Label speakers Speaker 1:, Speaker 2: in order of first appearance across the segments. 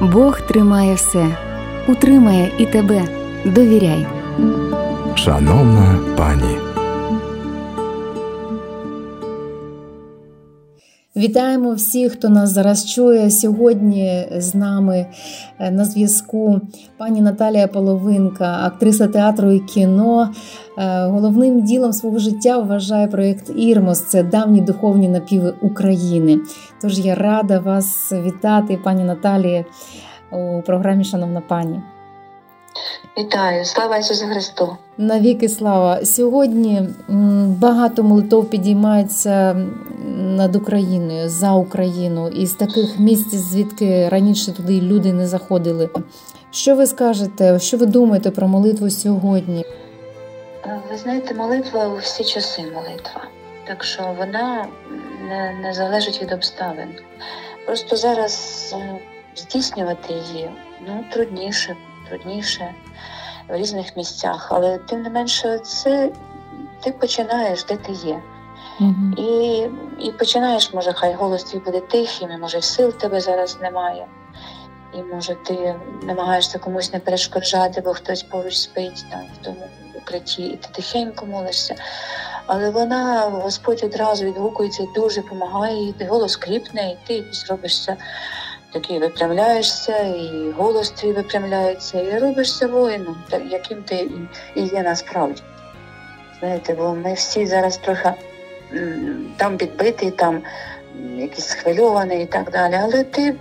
Speaker 1: Бог тримає все, утримає і тебе. Довіряй.
Speaker 2: Шановна пані.
Speaker 3: Вітаємо всіх, хто нас зараз чує. Сьогодні з нами е, на зв'язку пані Наталія Половинка, актриса театру і кіно. Е, головним ділом свого життя вважає проєкт Ірмос. Це давні духовні напіви України. Тож я рада вас вітати, пані Наталії, у програмі Шановна пані.
Speaker 4: Вітаю, слава Ісусу Христу!
Speaker 3: Навіки слава! Сьогодні багато молитов підіймається над Україною за Україну із таких місць, звідки раніше туди люди не заходили. Що ви скажете? Що ви думаєте про молитву сьогодні?
Speaker 4: Е, ви знаєте, молитва у всі часи молитва, так що вона не, не залежить від обставин. Просто зараз е, здійснювати її ну трудніше, трудніше в різних місцях, але тим не менше, це ти починаєш, де ти є. Mm-hmm. І і починаєш, може, хай голос твій буде тихим, і може сил тебе зараз немає. І може ти намагаєшся комусь не перешкоджати, бо хтось поруч спить там в тому укритті, і ти тихенько молишся. Але вона, Господь одразу відгукується і дуже допомагає, і голос кріпне, і ти якось робишся такий випрямляєшся, і голос твій випрямляється, і робишся воїном, яким ти і є насправді. Знаєте, бо ми всі зараз трохи там підбитий, там якийсь схвильований і так далі. Але ти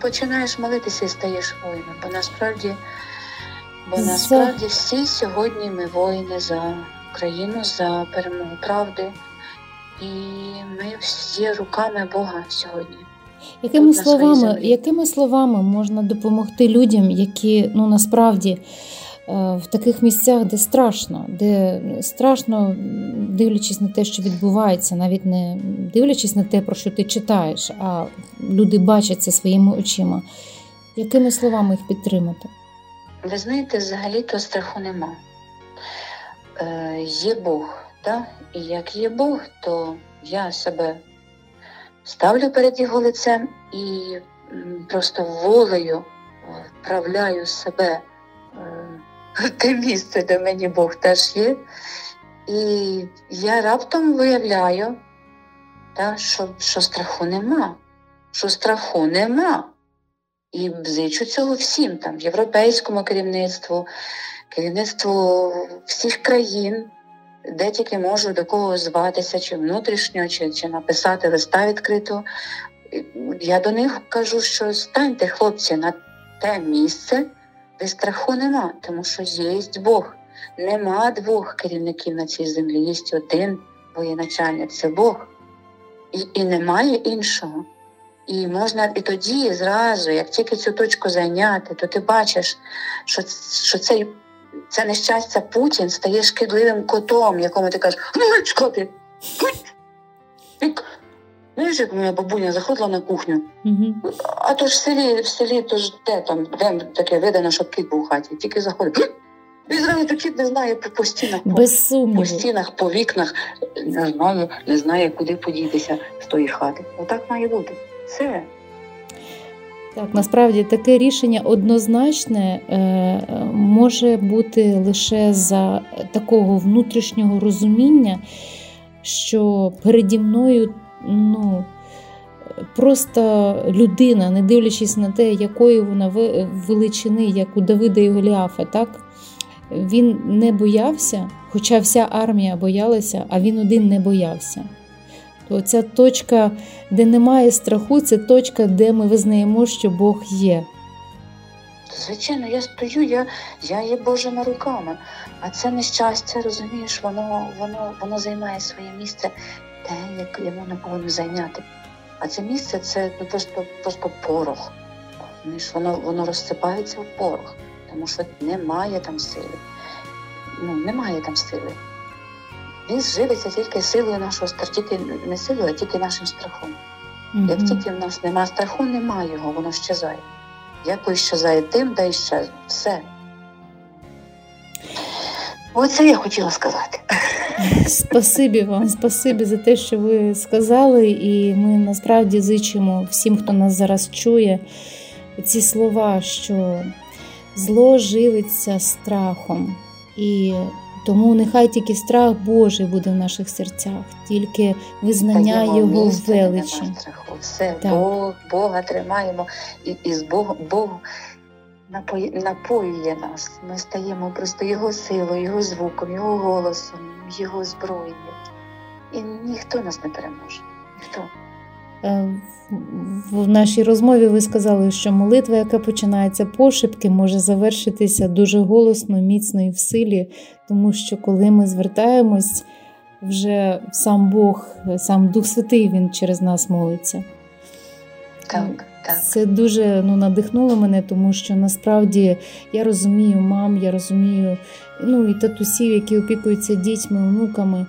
Speaker 4: починаєш молитися і стаєш воїном. Бо насправді, бо насправді всі сьогодні ми воїни за Україну, за перемогу правди. І ми всі руками Бога сьогодні.
Speaker 3: Якими словами якими словами можна допомогти людям, які ну насправді в таких місцях, де страшно, де страшно дивлячись на те, що відбувається, навіть не дивлячись на те, про що ти читаєш, а люди бачать це своїми очима. Якими словами їх підтримати?
Speaker 4: Ви знаєте, взагалі-то страху нема. Е, Є Бог, так? і як є Бог, то я себе ставлю перед його лицем і просто волею вправляю себе е, те місце, де мені Бог теж є. І я раптом виявляю, та, що що страху нема, що страху нема. І зичу цього всім, там, європейському керівництву, керівництву всіх країн, де тільки можу до кого зватися, чи внутрішньо, чи, чи написати листа відкрито. Я до них кажу, що станьте, хлопці, на те місце, де страху нема, тому що є Бог. Нема двох керівників на цій землі, є один воєначальник це Бог. І і немає іншого. І можна і тоді зразу, як тільки цю точку зайняти, то ти бачиш, що що цей, це нещастя Путін стає шкідливим котом, якому ти кажеш, ну чекати. Знаєш, як моя бабуня заходила на кухню, угу. а то ж в селі, в селі, то ж де там, де таке видано, щоб кіт був у хаті, тільки заходить. І зразу то кіт не знає по, стінах,
Speaker 3: Без
Speaker 4: по, по стінах, по вікнах, не знає, не знає, куди подітися з тої хати. Отак має бути. Все.
Speaker 3: Так, насправді таке рішення однозначне е, може бути лише за такого внутрішнього розуміння, що переді мною ну, просто людина, не дивлячись на те, якої вона величини, як у Давида і Голіафа, так? Він не боявся, хоча вся армія боялася, а він один не боявся. То ця точка, де немає страху, це точка, де ми визнаємо, що Бог є.
Speaker 4: Звичайно, я стою, я я є Божими руками, а це нещастя, розумієш, воно воно, воно займає своє місце те, як йому не повинно зайняти. А це місце це ну, просто просто порох. Воно воно розсипається в порох, тому що немає там сили. Ну, Немає там сили. Він живиться тільки силою нашого тільки не силою, а тільки нашим страхом. Mm-hmm. Як тільки в нас немає страху, немає його, воно щезає. Як щезає тим, да і щезне. Все. Оце я хотіла сказати.
Speaker 3: Спасибі вам, спасибі за те, що ви сказали, і ми насправді зичимо всім, хто нас зараз чує, ці слова, що зло живиться страхом. І тому нехай тільки страх Божий буде в наших серцях, тільки визнання Його величі.
Speaker 4: Все, так. Бог, Бога тримаємо і, і з Богом Бог напоює нас. Ми стаємо просто Його силою, Його звуком, Його голосом, Його зброєю. І ніхто нас не переможе. Ніхто.
Speaker 3: Е, в нашій розмові ви сказали, що молитва, яка починається пошепки, може завершитися дуже голосно, міцно і в силі, тому що коли ми звертаємось, вже сам Бог, сам Дух Святий, Він через нас молиться.
Speaker 4: Так, так.
Speaker 3: Це дуже ну, надихнуло мене, тому що насправді я розумію мам, я розумію ну, і татусів, які опікуються дітьми, онуками,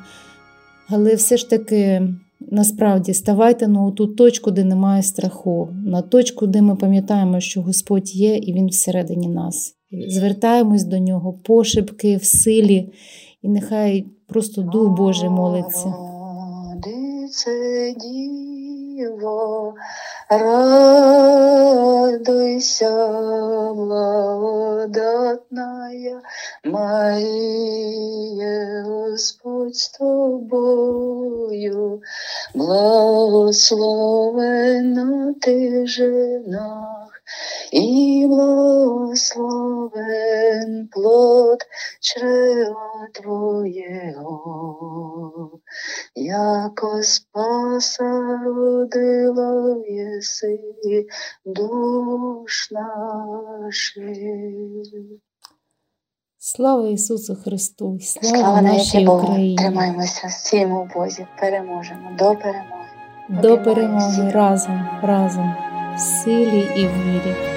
Speaker 3: але все ж таки. Насправді ставайте на ту точку, де немає страху, на точку, де ми пам'ятаємо, що Господь є і Він всередині нас. Звертаємось до нього пошепки в силі, і нехай просто Дух Божий молиться.
Speaker 4: Діво, радуйся, благодатная Марія, Господь з тобою, благословена ти жена і благословен плод чрева Твоєго, яко спаса родила єси душ наших.
Speaker 3: Слава Ісусу Христу! Слава, слава нашій Україні!
Speaker 4: Тримаємося всім у Бозі, переможемо до перемоги.
Speaker 3: До перемоги разом, разом, в силі і в вірі.